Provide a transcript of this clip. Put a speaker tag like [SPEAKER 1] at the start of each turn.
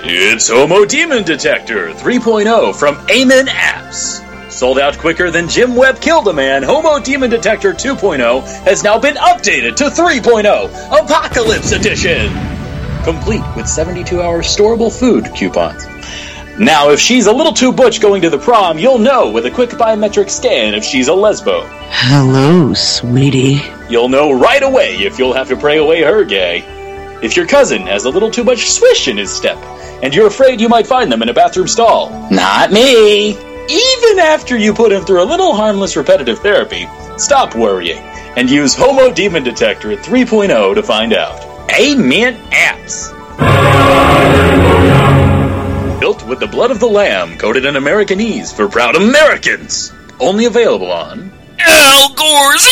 [SPEAKER 1] It's Homo Demon Detector 3.0 from Amen Apps. Sold out quicker than Jim Webb killed a man, Homo Demon Detector 2.0 has now been updated to 3.0 Apocalypse Edition. Complete with 72 hour storable food coupons. Now, if she's a little too butch going to the prom, you'll know with a quick biometric scan if she's a lesbo.
[SPEAKER 2] Hello, sweetie.
[SPEAKER 1] You'll know right away if you'll have to pray away her gay. If your cousin has a little too much swish in his step, and you're afraid you might find them in a bathroom stall. Not me! Even after you put him through a little harmless reparative therapy, stop worrying and use Homo Demon Detector 3.0 to find out. Amen apps! Built with the blood of the lamb coated in Americanese for proud Americans! Only available on
[SPEAKER 3] Al Gore's